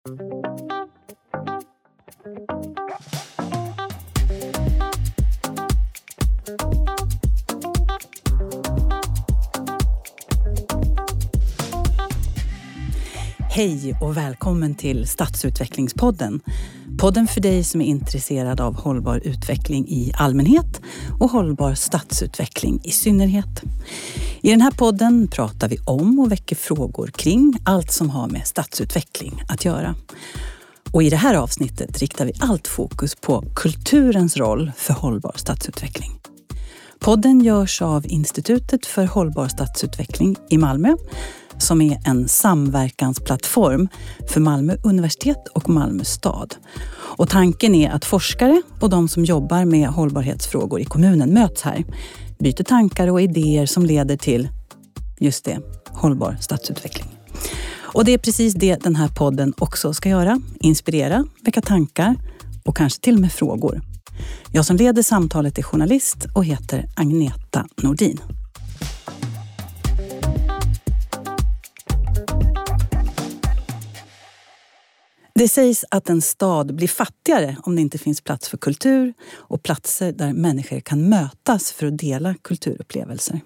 Hej och välkommen till Stadsutvecklingspodden. Podden för dig som är intresserad av hållbar utveckling i allmänhet och hållbar stadsutveckling i synnerhet. I den här podden pratar vi om och väcker frågor kring allt som har med stadsutveckling att göra. Och i det här avsnittet riktar vi allt fokus på kulturens roll för hållbar stadsutveckling. Podden görs av Institutet för hållbar stadsutveckling i Malmö som är en samverkansplattform för Malmö universitet och Malmö stad. Och tanken är att forskare och de som jobbar med hållbarhetsfrågor i kommunen möts här, byter tankar och idéer som leder till, just det, hållbar stadsutveckling. Och det är precis det den här podden också ska göra. Inspirera, väcka tankar och kanske till och med frågor. Jag som leder samtalet är journalist och heter Agneta Nordin. Det sägs att en stad blir fattigare om det inte finns plats för kultur och platser där människor kan mötas för att dela kulturupplevelser.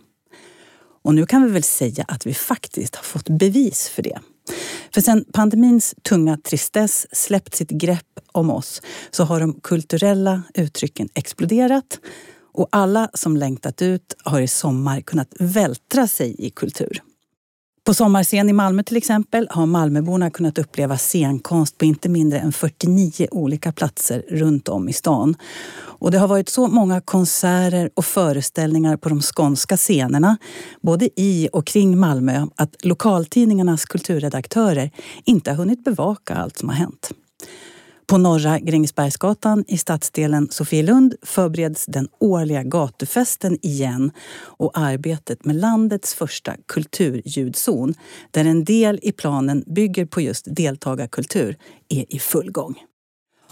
Och nu kan vi väl säga att vi faktiskt har fått bevis för det. För sen pandemins tunga tristess släppt sitt grepp om oss så har de kulturella uttrycken exploderat och alla som längtat ut har i sommar kunnat vältra sig i kultur. På sommarscen i Malmö till exempel har Malmöborna kunnat uppleva scenkonst på inte mindre än 49 olika platser runt om i stan. Och det har varit så många konserter och föreställningar på de skånska scenerna, både i och kring Malmö, att lokaltidningarnas kulturredaktörer inte har hunnit bevaka allt som har hänt. På Norra Grängesbergsgatan i stadsdelen Sofielund förbereds den årliga gatufesten igen och arbetet med landets första kulturljudzon, där en del i planen bygger på just deltagarkultur, är i full gång.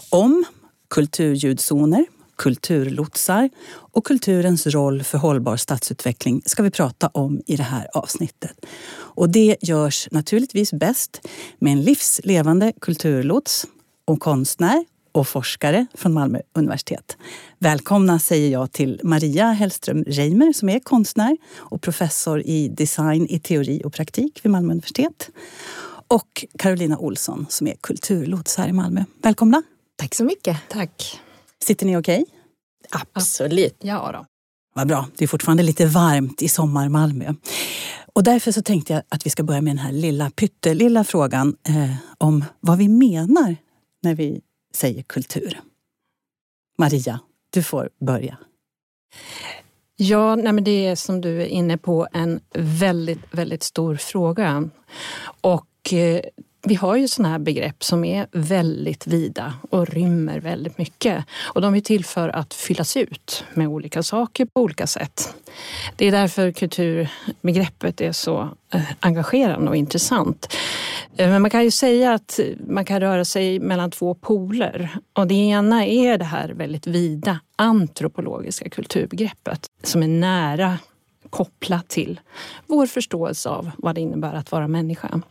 Om kulturljudzoner, kulturlotsar och kulturens roll för hållbar stadsutveckling ska vi prata om i det här avsnittet. Och det görs naturligtvis bäst med en livslevande kulturlots och konstnär och forskare från Malmö universitet. Välkomna säger jag till Maria Hellström Reimer som är konstnär och professor i design i teori och praktik vid Malmö universitet. Och Carolina Olsson som är kulturlots här i Malmö. Välkomna! Tack så mycket. Tack. Sitter ni okej? Okay? Absolut. Ja då. Vad bra. Det är fortfarande lite varmt i sommar-Malmö. Och därför så tänkte jag att vi ska börja med den här lilla pyttelilla frågan eh, om vad vi menar när vi säger kultur. Maria, du får börja. Ja, nej men det är som du är inne på en väldigt, väldigt stor fråga. Och eh, vi har ju sådana här begrepp som är väldigt vida och rymmer väldigt mycket. Och de är till för att fyllas ut med olika saker på olika sätt. Det är därför kulturbegreppet är så eh, engagerande och intressant. Eh, men man kan ju säga att man kan röra sig mellan två poler. Och det ena är det här väldigt vida antropologiska kulturbegreppet som är nära kopplat till vår förståelse av vad det innebär att vara människa.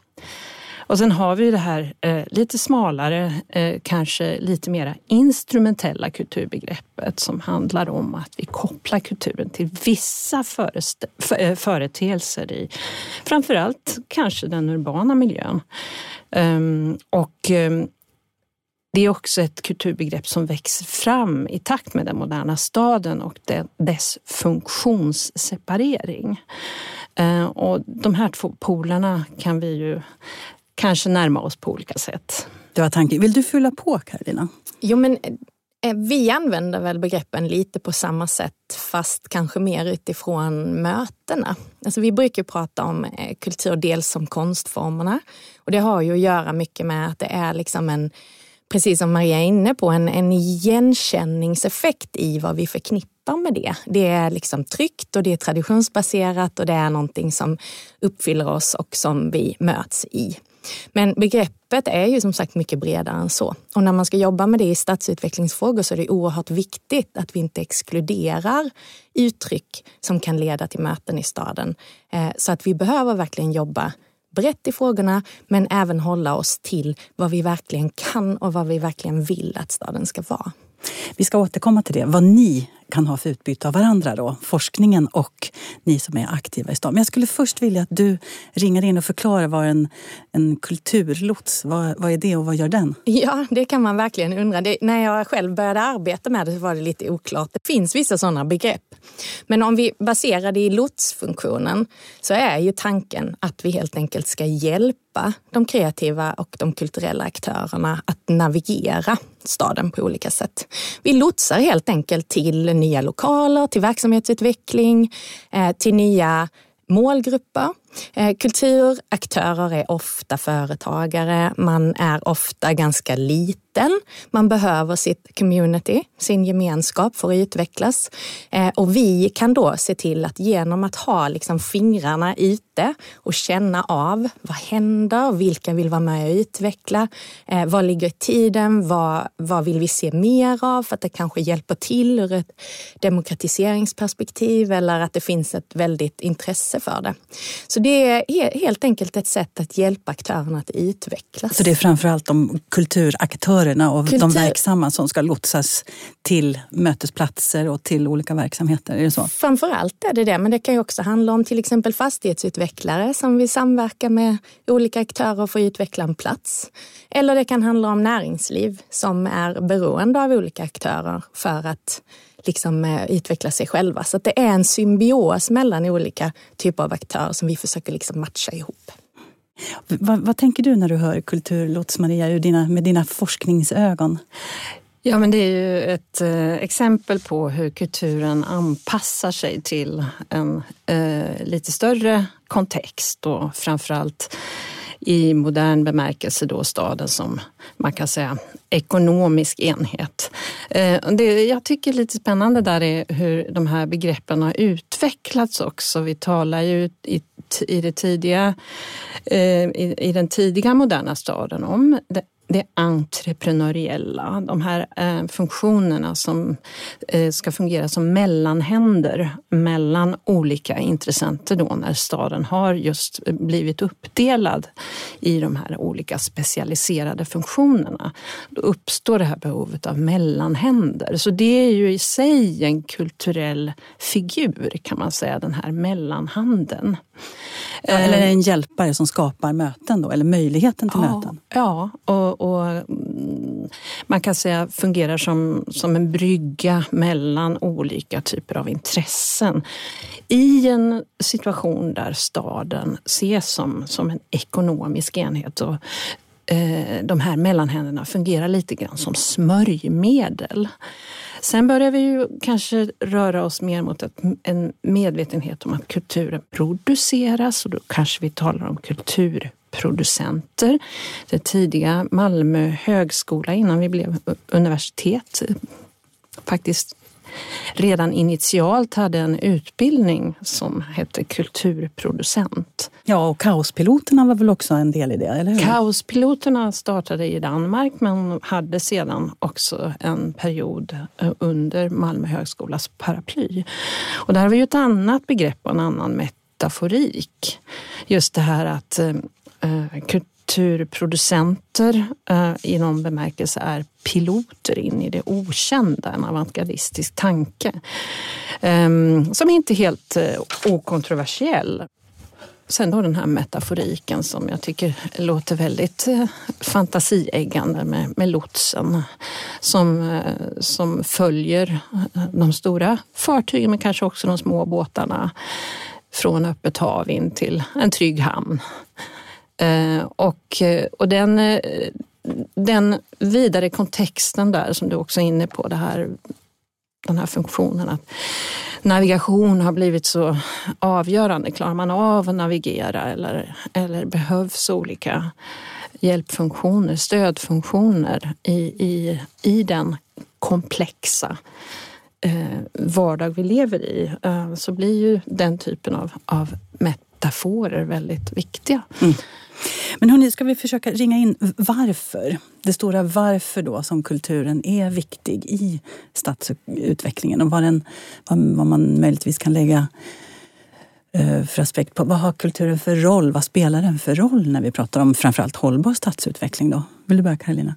Och sen har vi det här eh, lite smalare, eh, kanske lite mera instrumentella kulturbegreppet som handlar om att vi kopplar kulturen till vissa eh, företeelser i framförallt kanske den urbana miljön. Um, och um, det är också ett kulturbegrepp som växer fram i takt med den moderna staden och dess funktionsseparering. Ehm, och de här två polerna kan vi ju kanske närma oss på olika sätt. Det var tanken. Vill du fylla på Karolina? Jo, men eh, vi använder väl begreppen lite på samma sätt fast kanske mer utifrån mötena. Alltså vi brukar prata om eh, kultur dels som konstformerna och det har ju att göra mycket med att det är liksom en precis som Maria är inne på, en, en igenkänningseffekt i vad vi förknippar med det. Det är liksom tryggt och det är traditionsbaserat och det är någonting som uppfyller oss och som vi möts i. Men begreppet är ju som sagt mycket bredare än så. Och när man ska jobba med det i stadsutvecklingsfrågor så är det oerhört viktigt att vi inte exkluderar uttryck som kan leda till möten i staden. Eh, så att vi behöver verkligen jobba brett i frågorna men även hålla oss till vad vi verkligen kan och vad vi verkligen vill att staden ska vara. Vi ska återkomma till det, vad ni kan ha för utbyte av varandra då, forskningen och ni som är aktiva i stan. Men jag skulle först vilja att du ringer in och förklarar vad en, en kulturlots, vad, vad är det och vad gör den? Ja, det kan man verkligen undra. Det, när jag själv började arbeta med det var det lite oklart. Det finns vissa sådana begrepp. Men om vi baserar det i lotsfunktionen så är ju tanken att vi helt enkelt ska hjälpa de kreativa och de kulturella aktörerna att navigera staden på olika sätt. Vi lotsar helt enkelt till nya lokaler, till verksamhetsutveckling, eh, till nya målgrupper. Eh, Kulturaktörer är ofta företagare, man är ofta ganska liten. Man behöver sitt community, sin gemenskap för att utvecklas. Eh, och vi kan då se till att genom att ha liksom fingrarna ute och känna av vad händer, vilka vill vara med och utveckla, eh, vad ligger i tiden, vad, vad vill vi se mer av för att det kanske hjälper till ur ett demokratiseringsperspektiv eller att det finns ett väldigt intresse för det. Så det är helt enkelt ett sätt att hjälpa aktörerna att utvecklas. Så det är framförallt de kulturaktörerna och Kultur. de verksamma som ska lotsas till mötesplatser och till olika verksamheter? Är det så? Framförallt är det det, men det kan ju också handla om till exempel fastighetsutvecklare som vill samverka med olika aktörer för att utveckla en plats. Eller det kan handla om näringsliv som är beroende av olika aktörer för att liksom eh, utveckla sig själva. Så det är en symbios mellan olika typer av aktörer som vi försöker liksom matcha ihop. Vad, vad tänker du när du hör kulturlots, Maria, dina, med dina forskningsögon? Ja, men det är ju ett eh, exempel på hur kulturen anpassar sig till en eh, lite större kontext och framförallt i modern bemärkelse då staden som man kan säga ekonomisk enhet. Eh, det jag tycker är lite spännande där är hur de här begreppen har utvecklats också. Vi talar ju i, i, det tidiga, eh, i, i den tidiga moderna staden om det entreprenöriella, de här eh, funktionerna som eh, ska fungera som mellanhänder mellan olika intressenter då när staden har just eh, blivit uppdelad i de här olika specialiserade funktionerna. Då uppstår det här behovet av mellanhänder. Så det är ju i sig en kulturell figur kan man säga, den här mellanhanden. Ja, eller en hjälpare som skapar möten då, eller möjligheten till ja, möten. Ja, och, och, mm, man kan säga fungerar som, som en brygga mellan olika typer av intressen. I en situation där staden ses som, som en ekonomisk enhet och eh, de här mellanhänderna fungerar lite grann som smörjmedel. Sen börjar vi ju kanske röra oss mer mot ett, en medvetenhet om att kulturen produceras och då kanske vi talar om kulturproducenter. Det tidiga Malmö högskola innan vi blev universitet eh, faktiskt redan initialt hade en utbildning som hette kulturproducent. Ja, och Kaospiloterna var väl också en del i det, eller hur? Kaospiloterna startade i Danmark men hade sedan också en period eh, under Malmö högskolas paraply. Och där vi ju ett annat begrepp och en annan metaforik. Just det här att eh, eh kulturproducenter eh, i någon bemärkelse är piloter in i det okända, en avantgardistisk tanke. Eh, som är inte helt eh, okontroversiell. Sen då den här metaforiken som jag tycker låter väldigt eh, fantasieggande med, med lotsen som, eh, som följer eh, de stora fartygen men kanske också de små båtarna från öppet hav in till en trygg hamn. Eh, och, eh, och den, eh, den vidare kontexten där som du också är inne på, det här, den här funktionen att navigation har blivit så avgörande. Klarar man av att navigera eller, eller behövs olika hjälpfunktioner, stödfunktioner i, i, i den komplexa eh, vardag vi lever i eh, så blir ju den typen av, av metaforer väldigt viktiga. Mm. Men hörni, ska vi försöka ringa in varför? Det stora varför då som kulturen är viktig i stadsutvecklingen och vad, den, vad, vad man möjligtvis kan lägga eh, för aspekt på vad har kulturen för roll? Vad spelar den för roll när vi pratar om framförallt hållbar stadsutveckling? Då? Vill du börja Karolina?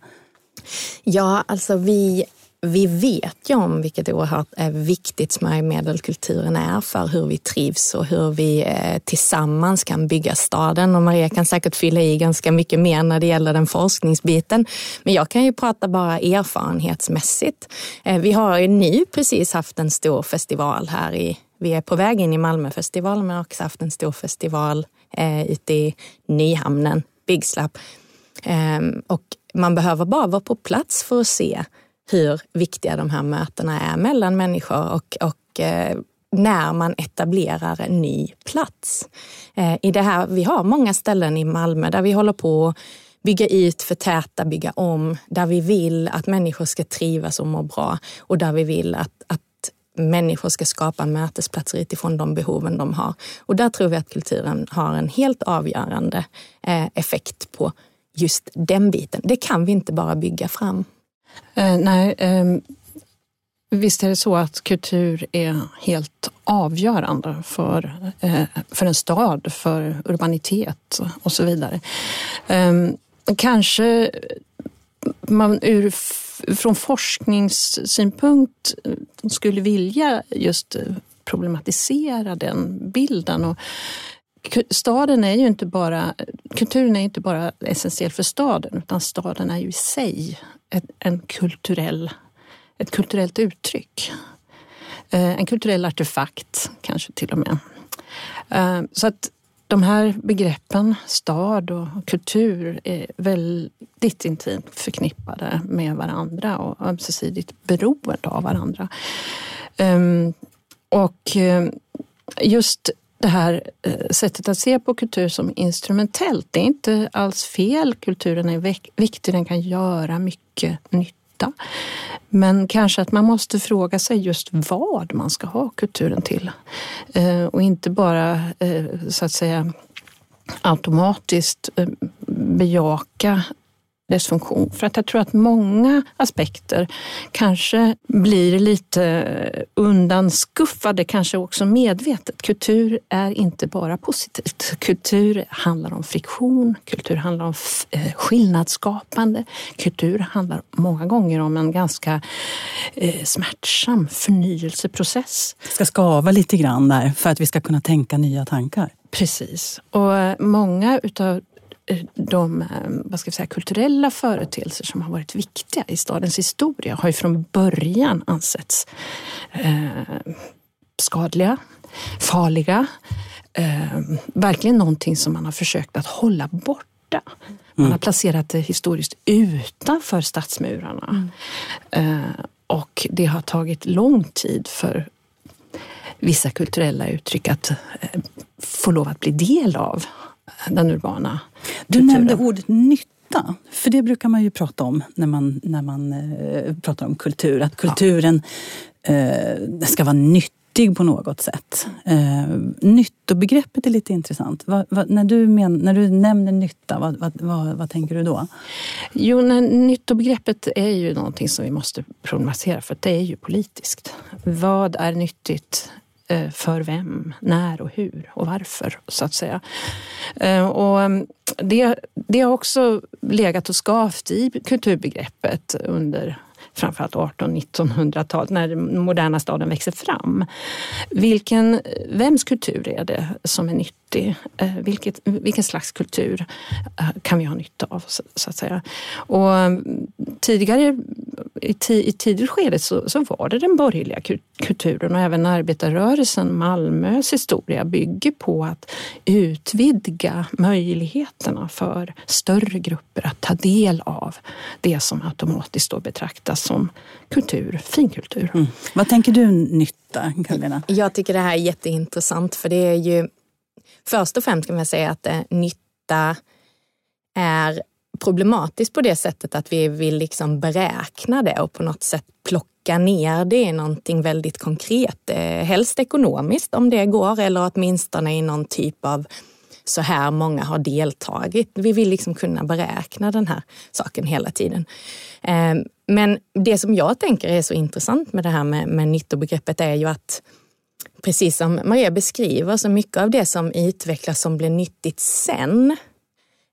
Ja, alltså vi vi vet ju om vilket oerhört eh, viktigt smörjmedelkulturen är för hur vi trivs och hur vi eh, tillsammans kan bygga staden. Och Maria kan säkert fylla i ganska mycket mer när det gäller den forskningsbiten. Men jag kan ju prata bara erfarenhetsmässigt. Eh, vi har ju nu precis haft en stor festival här i vi är på väg in i Malmöfestivalen men också haft en stor festival eh, ute i Nyhamnen, Big Slap. Eh, och man behöver bara vara på plats för att se hur viktiga de här mötena är mellan människor och, och eh, när man etablerar en ny plats. Eh, I det här, vi har många ställen i Malmö där vi håller på att bygga ut, förtäta, bygga om, där vi vill att människor ska trivas och må bra och där vi vill att, att människor ska skapa mötesplatser utifrån de behoven de har. Och där tror vi att kulturen har en helt avgörande eh, effekt på just den biten. Det kan vi inte bara bygga fram. Eh, nej, eh, visst är det så att kultur är helt avgörande för, eh, för en stad, för urbanitet och så vidare. Eh, kanske man ur, från forskningssynpunkt eh, skulle vilja just eh, problematisera den bilden. Och staden är ju inte bara, kulturen är inte bara essentiell för staden utan staden är ju i sig ett, en kulturell, ett kulturellt uttryck. Eh, en kulturell artefakt kanske till och med. Eh, så att de här begreppen, stad och kultur, är väldigt intimt förknippade med varandra och ömsesidigt beroende av varandra. Ehm, och eh, just det här eh, sättet att se på kultur som instrumentellt, det är inte alls fel. Kulturen är viktig, den kan göra mycket nytta. Men kanske att man måste fråga sig just vad man ska ha kulturen till. Eh, och inte bara eh, så att säga automatiskt bejaka dess funktion. För att jag tror att många aspekter kanske blir lite undanskuffade, kanske också medvetet. Kultur är inte bara positivt. Kultur handlar om friktion, kultur handlar om eh, skillnadsskapande. Kultur handlar många gånger om en ganska eh, smärtsam förnyelseprocess. Det ska skava lite grann där för att vi ska kunna tänka nya tankar. Precis. Och många utav de eh, vad ska vi säga, kulturella företeelser som har varit viktiga i stadens historia har ju från början ansetts eh, skadliga, farliga. Eh, verkligen någonting som man har försökt att hålla borta. Man har mm. placerat det historiskt utanför stadsmurarna. Mm. Eh, och det har tagit lång tid för vissa kulturella uttryck att eh, få lov att bli del av den urbana Du nämnde ordet nytta. För det brukar man ju prata om när man, när man eh, pratar om kultur. Att kulturen ja. eh, ska vara nyttig på något sätt. Eh, nyttobegreppet är lite intressant. Va, va, när, du men, när du nämner nytta, vad, vad, vad tänker du då? Jo, när, nyttobegreppet är ju någonting som vi måste problematisera för det är ju politiskt. Vad är nyttigt? Eh, för vem, när och hur och varför, så att säga. Eh, och mm, det, det har också legat och skavt i kulturbegreppet under framförallt 1800-1900-talet när den moderna staden växer fram. Vilken, vems kultur är det som är nyttig? Eh, vilket, vilken slags kultur kan vi ha nytta av? Så, att säga. Och mm, tidigare i, i tidigt skede så, så, var det den borgerliga kulturen och även arbetarrörelsen, Malmös historia bygger på att utvidga möjligheterna för större grupper att ta del av det som automatiskt då betraktas som kultur, finkultur. Mm. Vad tänker du nytta, Karolina? Jag tycker det här är jätteintressant för det är ju först och främst kan man säga att eh, nytta är problematiskt på det sättet att vi vill liksom beräkna det och på något sätt plocka ner det i någonting väldigt konkret. Eh, helst ekonomiskt om det går eller åtminstone i någon typ av så här många har deltagit. Vi vill liksom kunna beräkna den här saken hela tiden. Eh, men det som jag tänker är så intressant med det här med, med nyttobegreppet är ju att precis som Maria beskriver, så mycket av det som utvecklas som blir nyttigt sen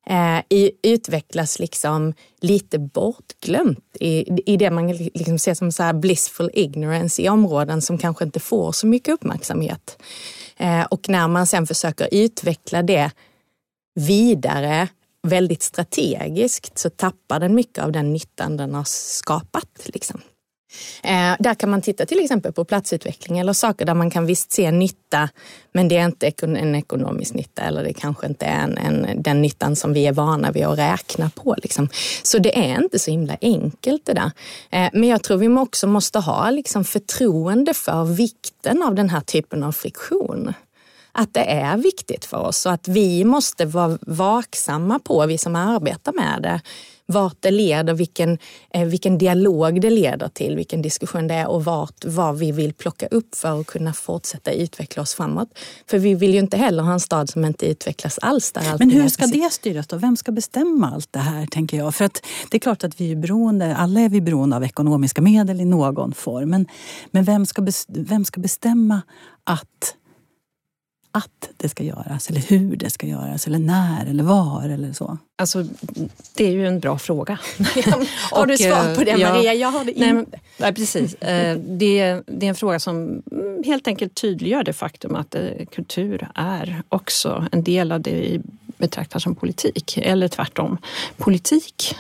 eh, utvecklas liksom lite bortglömt i, i det man liksom ser som så blissful ignorance i områden som kanske inte får så mycket uppmärksamhet. Eh, och när man sen försöker utveckla det vidare väldigt strategiskt så tappar den mycket av den nyttan den har skapat. Liksom. Eh, där kan man titta till exempel på platsutveckling eller saker där man kan visst se nytta men det är inte en ekonomisk nytta eller det kanske inte är en, en, den nyttan som vi är vana vid att räkna på. Liksom. Så det är inte så himla enkelt det där. Eh, men jag tror vi också måste ha liksom, förtroende för vikten av den här typen av friktion att det är viktigt för oss och att vi måste vara vaksamma på, vi som arbetar med det, vart det leder, vilken, eh, vilken dialog det leder till, vilken diskussion det är och vart, vad vi vill plocka upp för att kunna fortsätta utveckla oss framåt. För vi vill ju inte heller ha en stad som inte utvecklas alls. Där Men hur ska det styras då? Vem ska bestämma allt det här, tänker jag? För att det är klart att vi är beroende, alla är vi beroende av ekonomiska medel i någon form. Men, men vem, ska, vem ska bestämma att att det ska göras eller hur det ska göras eller när eller var eller så? Alltså, det är ju en bra fråga. har du svar på det ja, Maria? Jag har det inte. Nej, nej, precis. Eh, det, det är en fråga som helt enkelt tydliggör det faktum att eh, kultur är också en del av det vi betraktar som politik. Eller tvärtom, politik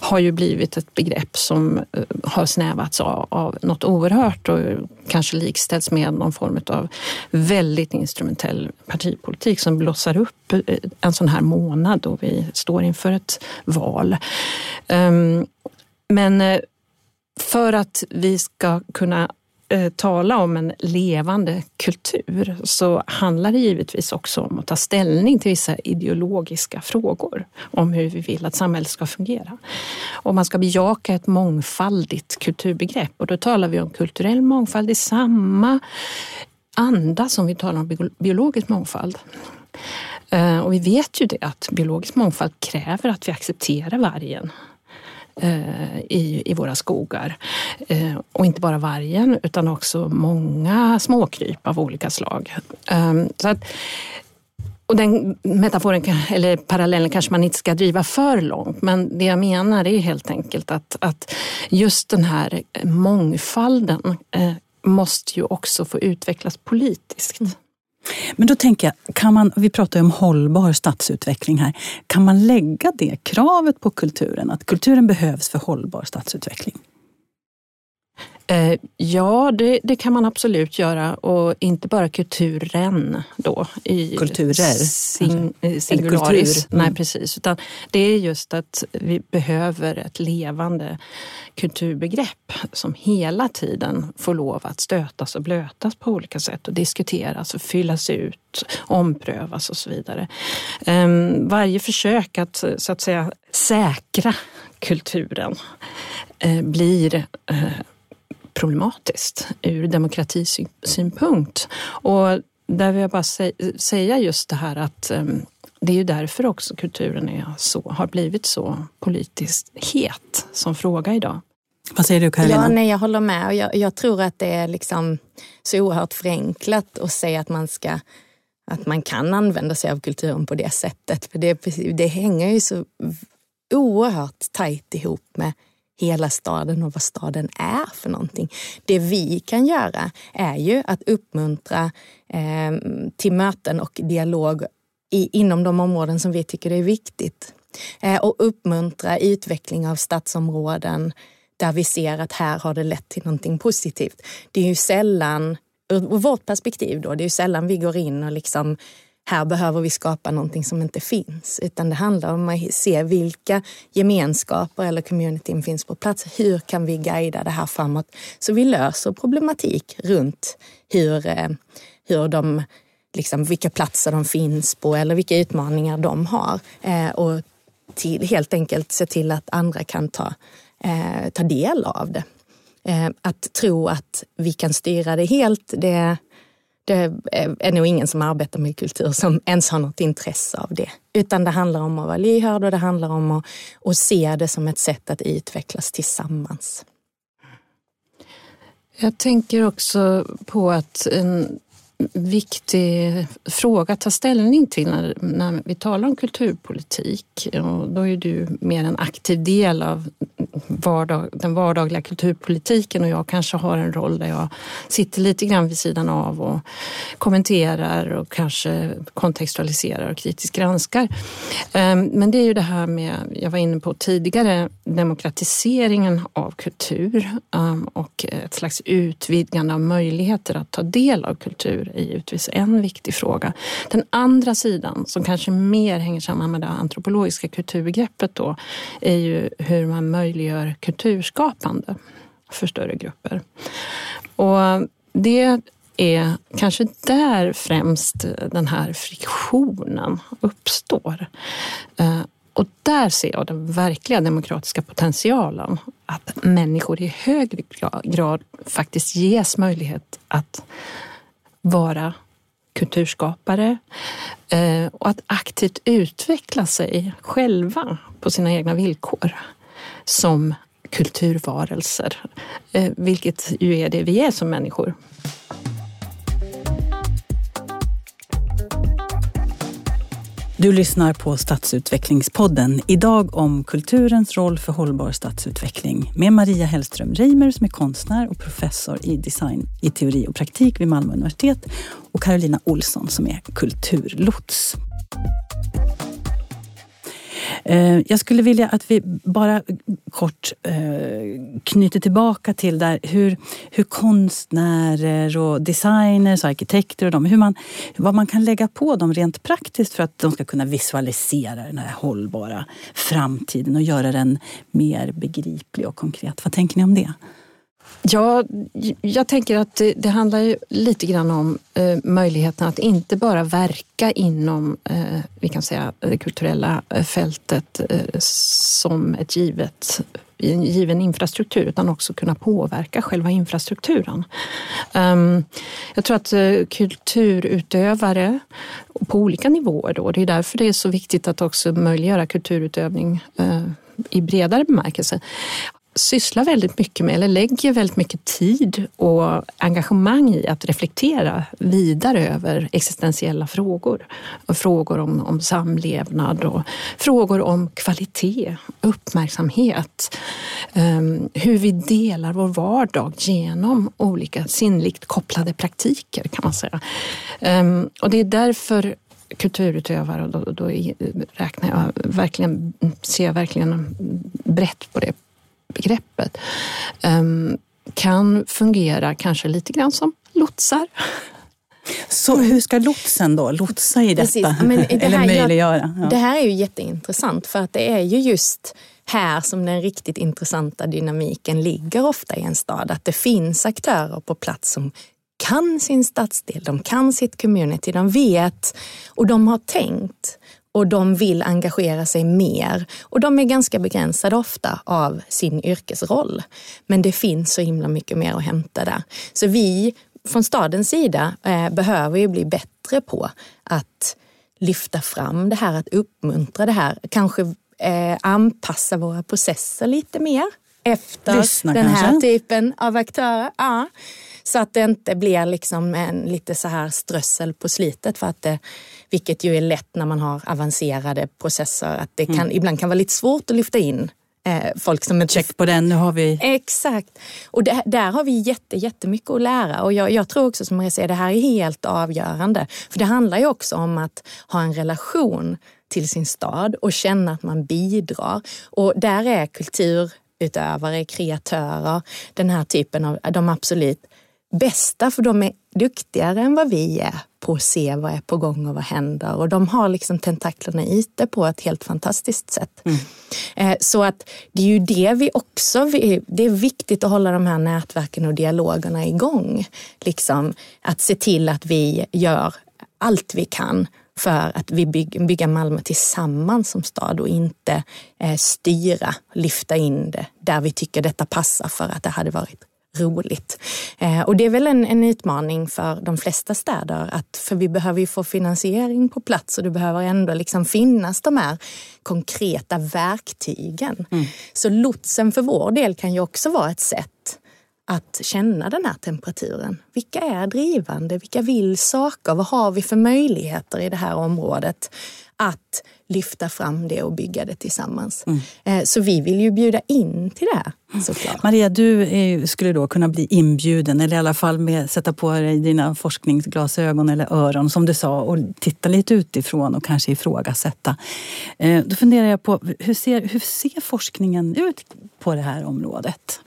har ju blivit ett begrepp som eh, har snävats av, av något oerhört och kanske likställs med någon form av väldigt instrumentell partipolitik som blossar upp eh, en sån här månad då vi står inför ett val. Ehm, men eh, för att vi ska kunna Eh, tala om en levande kultur så handlar det givetvis också om att ta ställning till vissa ideologiska frågor om hur vi vill att samhället ska fungera. Och man ska bejaka ett mångfaldigt kulturbegrepp och då talar vi om kulturell mångfald i samma anda som vi talar om biologisk mångfald. Eh, och vi vet ju det att biologisk mångfald kräver att vi accepterar vargen Eh, i, i våra skogar. Eh, och inte bara vargen utan också många småkryp av olika slag. Ehm, så att, och den metaforen, eller parallellen kanske man inte ska driva för långt, men det jag menar är helt enkelt att, att just den här mångfalden eh, måste ju också få utvecklas politiskt. Mm. Men då tänker jag, kan man, vi pratar ju om hållbar stadsutveckling här. Kan man lägga det kravet på kulturen, att kulturen behövs för hållbar stadsutveckling? Eh, ja, det, det, kan man absolut göra och inte bara kulturen då. I Kulturer? Sing, eh, singularis. Mm. Nej, precis. Utan det är just att vi behöver ett levande kulturbegrepp som hela tiden får lov att stötas och blötas på olika sätt och diskuteras och fyllas ut, omprövas och så vidare. Um, varje försök att så att säga säkra kulturen uh, blir problematiskt ur demokratisynpunkt. Och där vill jag bara säga just det här att ehm, det är ju därför också kulturen är så, har blivit så politiskt het som fråga idag. Vad säger du Karolina? Ja, nej, jag håller med. Och jag, jag, tror att det är liksom så oerhört förenklat att säga att man ska att man kan använda sig av kulturen på det sättet. För det, det hänger ju så oerhört tajt ihop med hela staden och vad staden är för någonting. Det vi kan göra är ju att uppmuntra eh, till möten och dialog i, inom de områden som vi tycker är viktigt. Eh, och uppmuntra utveckling av stadsområden där vi ser att här har det lett till någonting positivt. Det är ju sällan, ur vårt perspektiv då, det är ju sällan vi går in och liksom här behöver vi skapa någonting som inte finns. Utan det handlar om att se vilka gemenskaper eller communityn finns på plats. Hur kan vi guida det här framåt så vi löser problematik runt hur, eh, hur de, liksom, vilka platser de finns på eller vilka utmaningar de har. Eh, och till, helt enkelt se till att andra kan ta, eh, ta del av det. Att tro att vi kan styra det helt, det det är nog ingen som arbetar med kultur som ens har något intresse av det. Utan det handlar om att vara lyhörd och det handlar om att, att se det som ett sätt att utvecklas tillsammans. Jag tänker också på att en, viktig fråga att ta ställning till när, när vi talar om kulturpolitik. Och då är du mer en aktiv del av vardag, den vardagliga kulturpolitiken och jag kanske har en roll där jag sitter lite grann vid sidan av och kommenterar och kanske kontextualiserar och kritiskt granskar. Ehm, men det är ju det här med, jag var inne på tidigare, demokratiseringen av kultur ehm, och ett slags utvidgande av möjligheter att ta del av kultur är givetvis en viktig fråga. Den andra sidan, som kanske mer hänger samman med det antropologiska kulturbegreppet då, är ju hur man möjliggör kulturskapande för större grupper. Och det är kanske där främst den här friktionen uppstår. Eh, och där ser jag den verkliga demokratiska potentialen. Att människor i högre grad faktiskt ges möjlighet att vara kulturskapare eh, och att aktivt utveckla sig själva på sina egna villkor som kulturvarelser. Eh, vilket ju är det vi är som människor. Du lyssnar på Stadsutvecklingspodden. Idag om kulturens roll för hållbar stadsutveckling med Maria Hellström Reimer som är konstnär och professor i design i teori och praktik vid Malmö universitet och Carolina Olsson som är kulturlots. Eh, jag skulle vilja att vi bara kort eh, knyter tillbaka till där hur, hur konstnärer och designers och arkitekter och de, hur man, vad man kan lägga på dem rent praktiskt för att de ska kunna visualisera den här hållbara framtiden och göra den mer begriplig och konkret. Vad tänker ni om det? Ja, jag tänker att det, det handlar ju lite grann om eh, möjligheten att inte bara verka inom eh, vi kan säga, det kulturella eh, fältet eh, som ett givet en given infrastruktur utan också kunna påverka själva infrastrukturen. Um, jag tror att eh, kulturutövare på olika nivåer, då, det är därför det är så viktigt att också möjliggöra kulturutövning eh, i bredare bemärkelse, sysslar väldigt mycket med, eller lägger väldigt mycket tid och engagemang i att reflektera vidare över existentiella frågor. Och frågor om, om samlevnad och frågor om kvalitet, uppmärksamhet. Um, hur vi delar vår vardag genom olika sinnligt kopplade praktiker kan man säga. Um, och det är därför kulturutövare, och då, då räknar jag verkligen, ser jag verkligen brett på det begreppet, ehm, kan fungera kanske lite grann som lotsar. Så hur ska lotsen då lotsa i detta? Men det Eller möjliggöra? Ja. Det här är ju jätteintressant för att det är ju just här som den riktigt intressanta dynamiken ligger ofta i en stad. Att det finns aktörer på plats som kan sin stadsdel, de kan sitt community, de vet och de har tänkt och de vill engagera sig mer. Och de är ganska begränsade ofta av sin yrkesroll. Men det finns så himla mycket mer att hämta där. Så vi från stadens sida eh, behöver ju bli bättre på att lyfta fram det här, att uppmuntra det här. Kanske eh, anpassa våra processer lite mer efter Lyssna, den här kanske? typen av aktörer. Ja. Så att det inte blir liksom en lite så här strössel på slitet. För att det, vilket ju är lätt när man har avancerade processer. Att det kan, mm. ibland kan vara lite svårt att lyfta in eh, folk som inte... Check på den, nu har vi... Exakt. Och det, där har vi jätte, jättemycket att lära. Och jag, jag tror också som jag säger, det här är helt avgörande. För det handlar ju också om att ha en relation till sin stad och känna att man bidrar. Och där är kulturutövare, kreatörer, den här typen av, de absolut bästa för de är duktigare än vad vi är på att se vad är på gång och vad händer. Och de har liksom tentaklerna ute på ett helt fantastiskt sätt. Mm. Eh, så att det är ju det vi också, det är viktigt att hålla de här nätverken och dialogerna igång. Liksom att se till att vi gör allt vi kan för att vi bygga Malmö tillsammans som stad och inte eh, styra, lyfta in det där vi tycker detta passar för att det hade varit roligt. Eh, och det är väl en, en, utmaning för de flesta städer, att, för vi behöver ju få finansiering på plats och det behöver ändå liksom finnas de här konkreta verktygen. Mm. Så lotsen för vår del kan ju också vara ett sätt att känna den här temperaturen. Vilka är drivande? Vilka vill saker? Vad har vi för möjligheter i det här området att lyfta fram det och bygga det tillsammans? Mm. Eh, så vi vill ju bjuda in till det här såklart. Maria, du skulle då kunna bli inbjuden eller i alla fall med, sätta på dig dina forskningsglasögon eller öron som du sa och titta lite utifrån och kanske ifrågasätta. Eh, då funderar jag på hur ser, hur ser forskningen ut på det här området?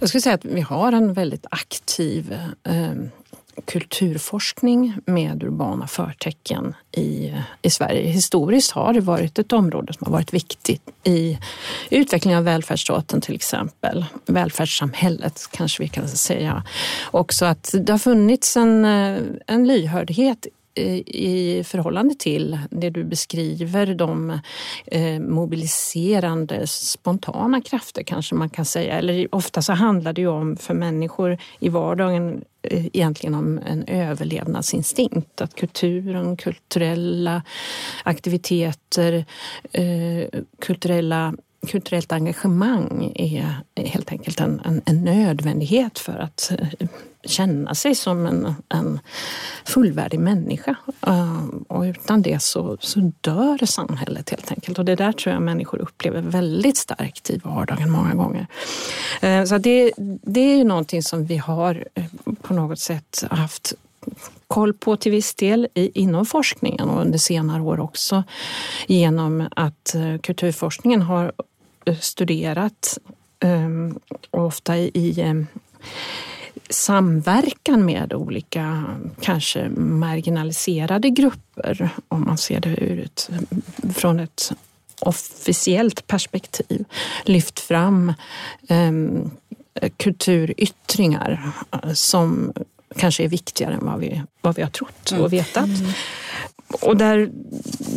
Jag skulle säga att vi har en väldigt aktiv eh, kulturforskning med urbana förtecken i, i Sverige. Historiskt har det varit ett område som har varit viktigt i utvecklingen av välfärdsstaten till exempel. Välfärdssamhället kanske vi kan säga. Också att det har funnits en, eh, en lyhördhet i förhållande till det du beskriver, de eh, mobiliserande spontana krafter kanske man kan säga. Eller ofta så handlar det ju om för människor i vardagen egentligen om en överlevnadsinstinkt. Att kulturen, kulturella aktiviteter, eh, kulturella kulturellt engagemang är helt enkelt en, en, en nödvändighet för att eh, känna sig som en, en fullvärdig människa. Eh, och utan det så, så dör samhället helt enkelt. Och det där tror jag människor upplever väldigt starkt i vardagen många gånger. Eh, så det, det är ju någonting som vi har eh, på något sätt haft koll på till viss del inom forskningen och under senare år också genom att kulturforskningen har studerat ofta i samverkan med olika, kanske marginaliserade grupper om man ser det ur ett, från ett officiellt perspektiv, lyft fram eh, kulturyttringar som kanske är viktigare än vad vi, vad vi har trott och vetat. Mm och där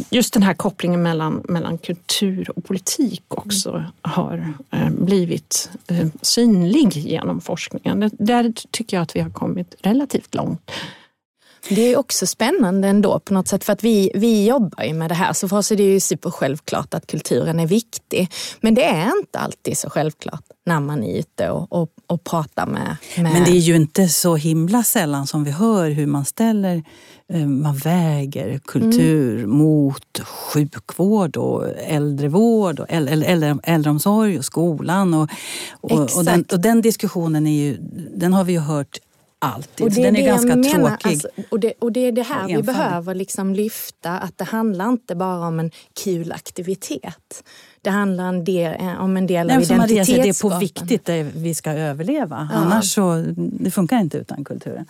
just den här kopplingen mellan, mellan kultur och politik också har eh, blivit eh, synlig genom forskningen. Där tycker jag att vi har kommit relativt långt. Det är också spännande ändå på något sätt för att vi, vi jobbar ju med det här så för oss är det ju supersjälvklart att kulturen är viktig. Men det är inte alltid så självklart när man är ute och, och, och pratar med, med... Men det är ju inte så himla sällan som vi hör hur man ställer, man väger kultur mm. mot sjukvård och äldrevård och äldre, äldre, äldreomsorg och skolan. Och, och, och, den, och den diskussionen är ju, den har vi ju hört alltid. Och det den är, är ganska tråkig. Alltså, och, det, och det är det här vi behöver liksom lyfta, att det handlar inte bara om en kul aktivitet. Det handlar en del, eh, om en del Nej, av identitetsskapande. Det är på viktigt det vi ska överleva. Ja. Annars så, det funkar inte utan kulturen.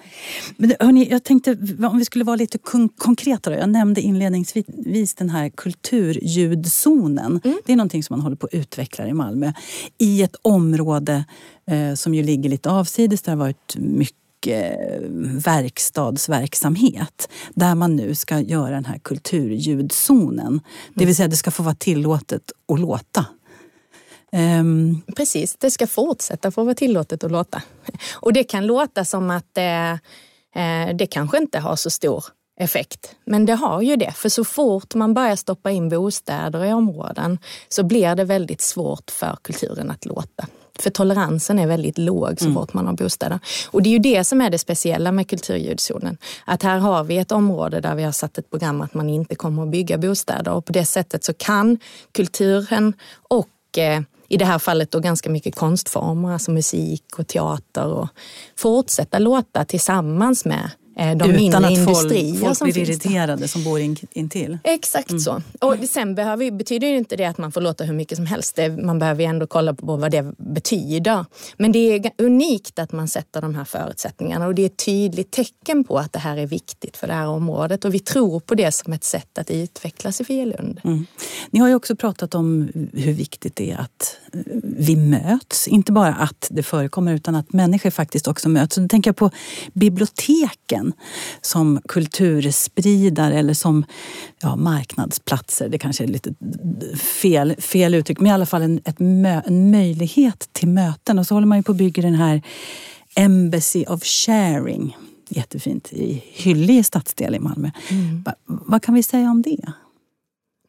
Men hörni, jag tänkte om vi skulle vara lite konkreta. Då. Jag nämnde inledningsvis den här kulturljudzonen. Mm. Det är någonting som man håller på att utveckla i Malmö. I ett område eh, som ju ligger lite avsides. Det har varit mycket Eh, verkstadsverksamhet där man nu ska göra den här kulturljudzonen. Det vill säga det ska få vara tillåtet att låta. Um, Precis, det ska fortsätta få vara tillåtet att låta. Och det kan låta som att eh, eh, det kanske inte har så stor effekt. Men det har ju det, för så fort man börjar stoppa in bostäder i områden så blir det väldigt svårt för kulturen att låta. För toleransen är väldigt låg så mm. fort man har bostäder. Och det är ju det som är det speciella med kulturljudzonen. Att här har vi ett område där vi har satt ett program att man inte kommer att bygga bostäder och på det sättet så kan kulturen och eh, i det här fallet då ganska mycket konstformer, alltså musik och teater och fortsätta låta tillsammans med de Utan att folk, folk som blir irriterade som bor in, intill. Exakt mm. så. Och sen behöver, betyder det inte det att man får låta hur mycket som helst. Man behöver ju ändå kolla på vad det betyder. Men det är unikt att man sätter de här förutsättningarna och det är ett tydligt tecken på att det här är viktigt för det här området. Och vi tror på det som ett sätt att utvecklas i Fielund. Mm. Ni har ju också pratat om hur viktigt det är att eh, vi möts. Inte bara att det förekommer utan att människor faktiskt också möts. Så då tänker jag på biblioteken som kulturspridare eller som ja, marknadsplatser. Det kanske är lite fel, fel uttryck, men i alla fall en, ett, en möjlighet till möten. Och så håller man ju på att bygga den här Embassy of Sharing. Jättefint i Hyllie stadsdel i Malmö. Mm. Va, vad kan vi säga om det?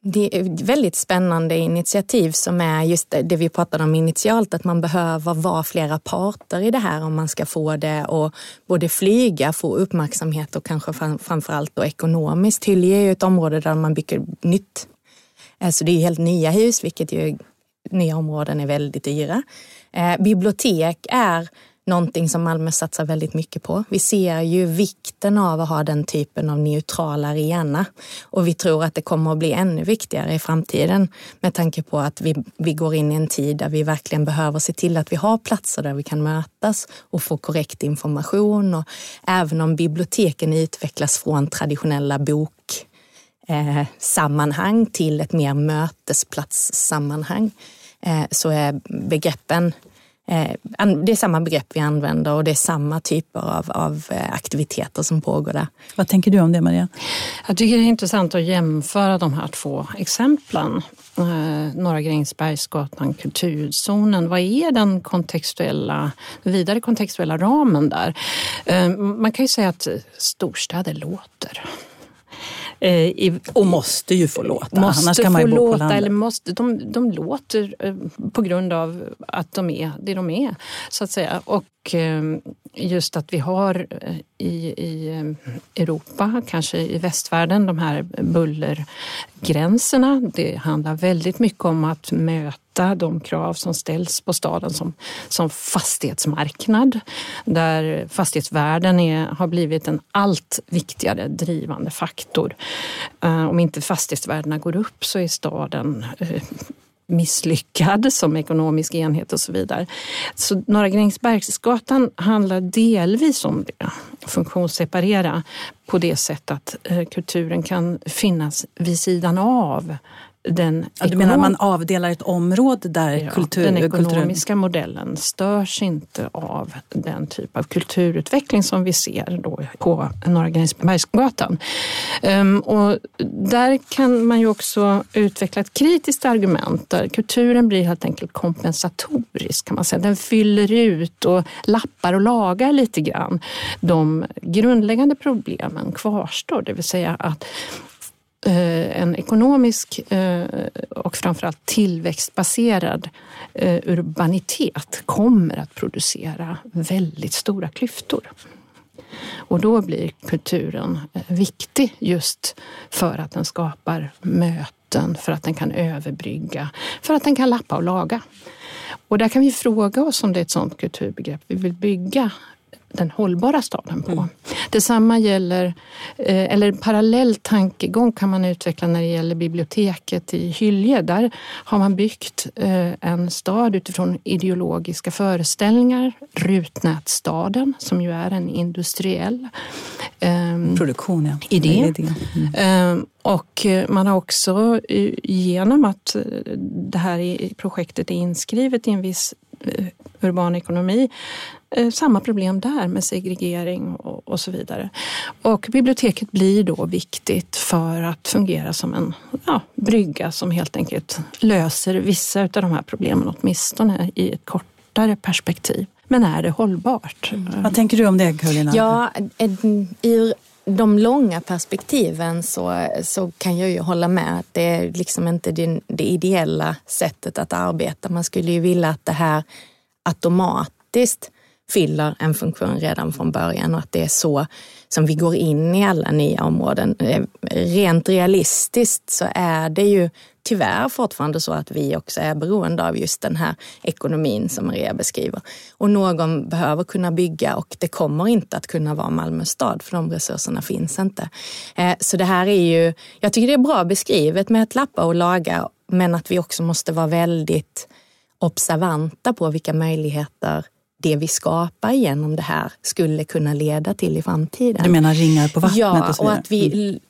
Det är ett väldigt spännande initiativ som är just det vi pratade om initialt, att man behöver vara flera parter i det här om man ska få det att både flyga, få uppmärksamhet och kanske framförallt då ekonomiskt. Hyllie är ju ett område där man bygger nytt. Alltså det är helt nya hus, vilket ju nya områden är väldigt dyra. Eh, bibliotek är någonting som Malmö satsar väldigt mycket på. Vi ser ju vikten av att ha den typen av neutral arena och vi tror att det kommer att bli ännu viktigare i framtiden med tanke på att vi, vi går in i en tid där vi verkligen behöver se till att vi har platser där vi kan mötas och få korrekt information. Och även om biblioteken utvecklas från traditionella bok eh, sammanhang till ett mer mötesplatssammanhang eh, så är begreppen det är samma begrepp vi använder och det är samma typer av, av eh, aktiviteter som pågår där. Vad tänker du om det Maria? Jag tycker det är intressant att jämföra de här två exemplen. Eh, Norra Grängesbergsgatan, kulturzonen. Vad är den kontextuella, vidare kontextuella ramen där? Man kan ju säga att storstäder låter. Eh, I, och måste ju få låta, måste annars kan man ju bo låta, på landet. Eller måste, de, de låter eh, på grund av att de är det de är, så att säga. Och eh, just att vi har i, i Europa, kanske i västvärlden, de här bullergränserna. Det handlar väldigt mycket om att möta möta de krav som ställs på staden som, som fastighetsmarknad där fastighetsvärden är, har blivit en allt viktigare drivande faktor. Eh, om inte fastighetsvärdena går upp så är staden eh, misslyckad som ekonomisk enhet och så vidare. Så Norra Grängesbergsgatan handlar delvis om det, funktionsseparera på det sättet att eh, kulturen kan finnas vid sidan av den... Ja, du menar man avdelar ett område där ja, kultur... Den ekonomiska kultur... modellen störs inte av den typ av kulturutveckling som vi ser då på Norra Grängesbergsgatan. Um, och där kan man ju också utveckla ett kritiskt argument där kulturen blir helt enkelt kompensatorisk kan man säga. Den fyller ut och lappar och lagar lite grann. De grundläggande problemen kvarstår, det vill säga att Eh, en ekonomisk eh, och framförallt tillväxtbaserad eh, urbanitet kommer att producera väldigt stora klyftor. Och då blir kulturen viktig just för att den skapar möten, för att den kan överbrygga, för att den kan lappa och laga. Och där kan vi fråga oss om det är ett sådant kulturbegrepp vi vill bygga den hållbara staden på. Mm. Detsamma gäller, eh, eller en parallell tankegång kan man utveckla när det gäller biblioteket i Hylje. Där har man byggt eh, en stad utifrån ideologiska föreställningar. Rutnätstaden som ju är en industriell ehm, Produktion, ja. idé. Mm. Ehm, och man har också genom att eh, det här projektet är inskrivet i en viss urban ekonomi Eh, samma problem där med segregering och, och, så vidare. Och biblioteket blir då viktigt för att fungera som en ja, brygga som helt enkelt löser vissa av de här problemen åtminstone i ett kortare perspektiv. Men är det hållbart? Mm. Vad tänker du om det Karolina? Ja, ur de långa perspektiven så, så kan jag ju hålla med att det är liksom inte det, det ideella sättet att arbeta. Man skulle ju vilja att det här automatiskt fyller en funktion redan från början och att det är så som vi går in i alla nya områden. Eh, rent realistiskt så är det ju tyvärr fortfarande så att vi också är beroende av just den här ekonomin som Maria beskriver. Och någon behöver kunna bygga och det kommer inte att kunna vara Malmö stad för de resurserna finns inte. Eh, så det här är ju, jag tycker det är bra beskrivet med att lappa och laga men att vi också måste vara väldigt observanta på vilka möjligheter det vi skapar genom det här skulle kunna leda till i framtiden. Du menar ringar på vattnet? Ja, och, så och att vi mm.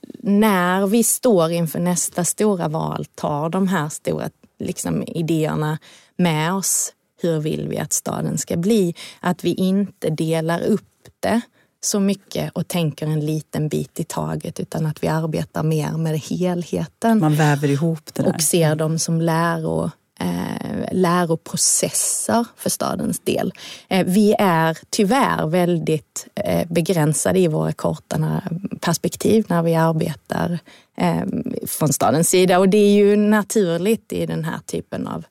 när vi står inför nästa stora val tar de här stora liksom, idéerna med oss. Hur vill vi att staden ska bli? Att vi inte delar upp det så mycket och tänker en liten bit i taget utan att vi arbetar mer med helheten. Man väver ihop det där. Och ser dem som läro eh, läroprocesser för stadens del. Eh, vi är tyvärr väldigt eh, begränsade i våra korta perspektiv när vi arbetar eh, från stadens sida och det är ju naturligt i den här typen av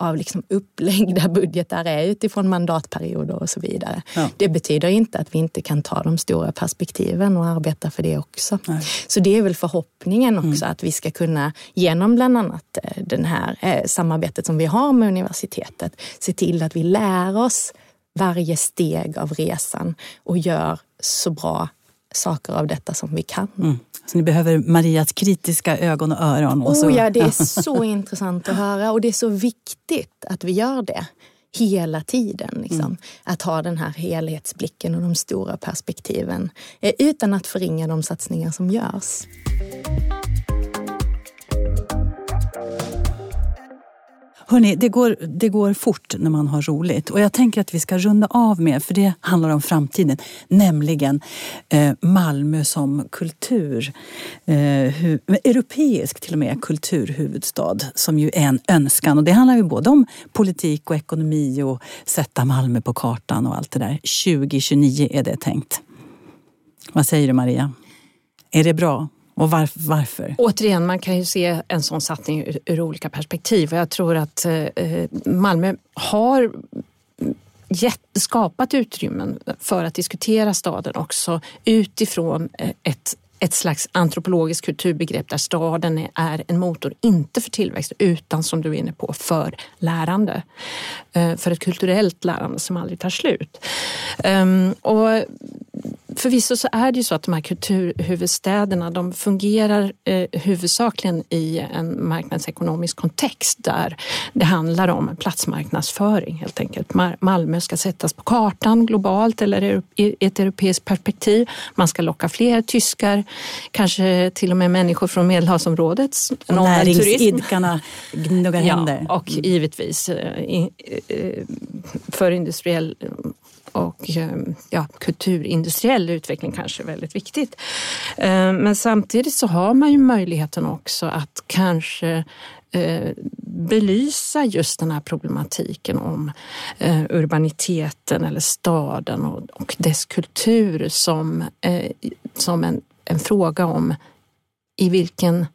av liksom uppläggda budgetar är utifrån mandatperioder och så vidare. Ja. Det betyder inte att vi inte kan ta de stora perspektiven och arbeta för det också. Nej. Så det är väl förhoppningen också mm. att vi ska kunna genom bland annat eh, det här eh, samarbetet som vi har med universitetet se till att vi lär oss varje steg av resan och gör så bra saker av detta som vi kan. Mm. Så ni behöver Marias kritiska ögon och öron? Och så. Oh ja, det är så intressant att höra och det är så viktigt att vi gör det hela tiden. Liksom. Mm. Att ha den här helhetsblicken och de stora perspektiven eh, utan att förringa de satsningar som görs. Hörni, det går, det går fort när man har roligt och jag tänker att vi ska runda av med, för det handlar om framtiden, nämligen eh, Malmö som kultur, eh, hu, eh, europeisk till och med kulturhuvudstad som ju är en önskan och det handlar ju både om politik och ekonomi och sätta Malmö på kartan och allt det där. 2029 är det tänkt. Vad säger du Maria? Är det bra? Och varför, varför? Återigen, man kan ju se en sån satsning ur, ur olika perspektiv. Och jag tror att eh, eh Malmö har gett, skapat utrymmen för att diskutera staden också utifrån eh, ett ett slags antropologiskt kulturbegrepp där staden är en motor, inte för tillväxt utan som du är inne på, för lärande. Eh, för ett kulturellt lärande som aldrig tar slut. Ehm, och förvisso så är det ju så att de här kulturhuvudstäderna de fungerar eh, huvudsakligen i en marknadsekonomisk kontext där det handlar om platsmarknadsföring helt enkelt. Malmö ska sättas på kartan globalt eller i ett europeiskt perspektiv. Man ska locka fler tyskar, kanske till och med människor från Medelhavsområdet. Näringsidkarna gnuggar händer. Ja, och givetvis eh, eh, för industriell och ehm, ja, kulturindustriell utveckling kanske är väldigt viktigt. Ehm, men samtidigt så har man ju möjligheten också att kanske eh, belysa just den här problematiken om eh, urbaniteten eller staden och dess kultur som, eh, som en, en fråga om i vilken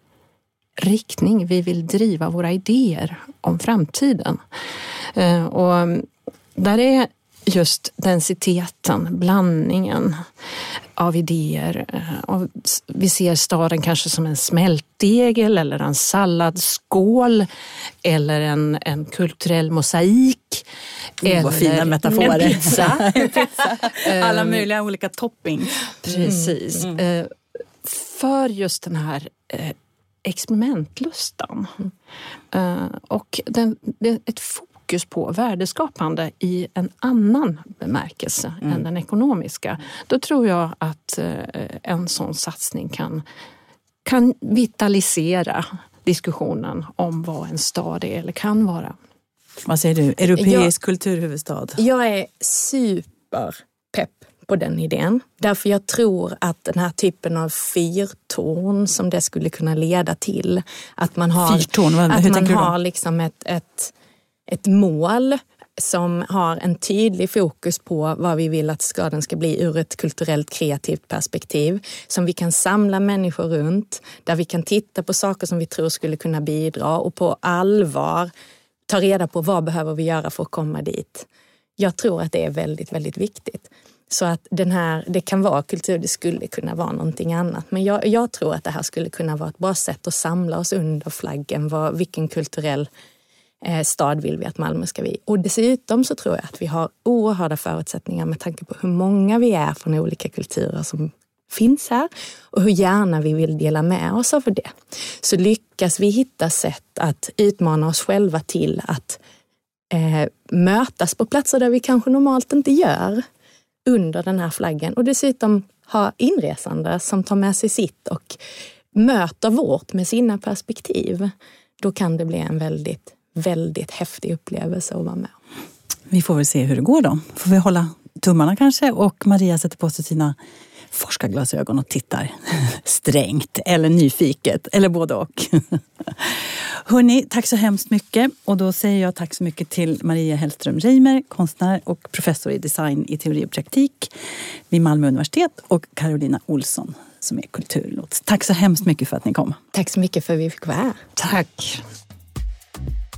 riktning vi vill driva våra idéer om framtiden. Och mm, där är just densiteten, blandningen av idéer. Och vi ser staden kanske som en smältdegel eller en salladsskål eller en, en kulturell mosaik. Oh, eller vad fina metaforer. En pizza. en pizza. Alla möjliga olika toppings. Precis. Mm. Mm. För just den här eh, experimentlustan. Mm. Eh, och den, det, ett fokus på värdeskapande i en annan bemärkelse mm. än den ekonomiska. Då tror jag att eh, en sån satsning kan, kan vitalisera diskussionen om vad en stad är eller kan vara. Vad säger du? Europeisk jag, kulturhuvudstad? Jag är superpepp på den idén. Därför jag tror att den här typen av fyrtorn som det skulle kunna leda till, att man har, Fyrtorn, att man har liksom ett, ett ett mål som har en tydlig fokus på vad vi vill att skadan ska bli ur ett kulturellt kreativt perspektiv. Som vi kan samla människor runt, där vi kan titta på saker som vi tror skulle kunna bidra och på allvar ta reda på vad behöver vi göra för att komma dit. Jag tror att det är väldigt, väldigt viktigt. Så att den här, det kan vara kultur, det skulle kunna vara någonting annat. Men jag, jag tror att det här skulle kunna vara ett bra sätt att samla oss under flaggen. Vad, vilken kulturell Eh, stad vill vi att Malmö ska bli. Och dessutom så tror jag att vi har oerhörda förutsättningar med tanke på hur många vi är från olika kulturer som finns här och hur gärna vi vill dela med oss av det. Så lyckas vi hitta sätt att utmana oss själva till att eh, mötas på platser där vi kanske normalt inte gör under den här flaggen och dessutom ha inresande som tar med sig sitt och möter vårt med sina perspektiv. Då kan det bli en väldigt väldigt häftig upplevelse att vara med Vi får väl se hur det går då. Får vi hålla tummarna kanske och Maria sätter på sig sina forskarglasögon och tittar strängt eller nyfiket eller både och. Hörni, tack så hemskt mycket. Och då säger jag tack så mycket till Maria Hellström Reimer, konstnär och professor i design i teori och praktik vid Malmö universitet och Carolina Olsson som är kulturlots. Tack så hemskt mycket för att ni kom. Tack så mycket för att vi fick vara här. Tack.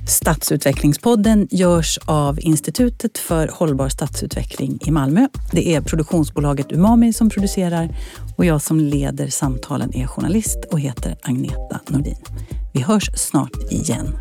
Stadsutvecklingspodden görs av Institutet för hållbar stadsutveckling i Malmö. Det är produktionsbolaget Umami som producerar och jag som leder samtalen är journalist och heter Agneta Nordin. Vi hörs snart igen.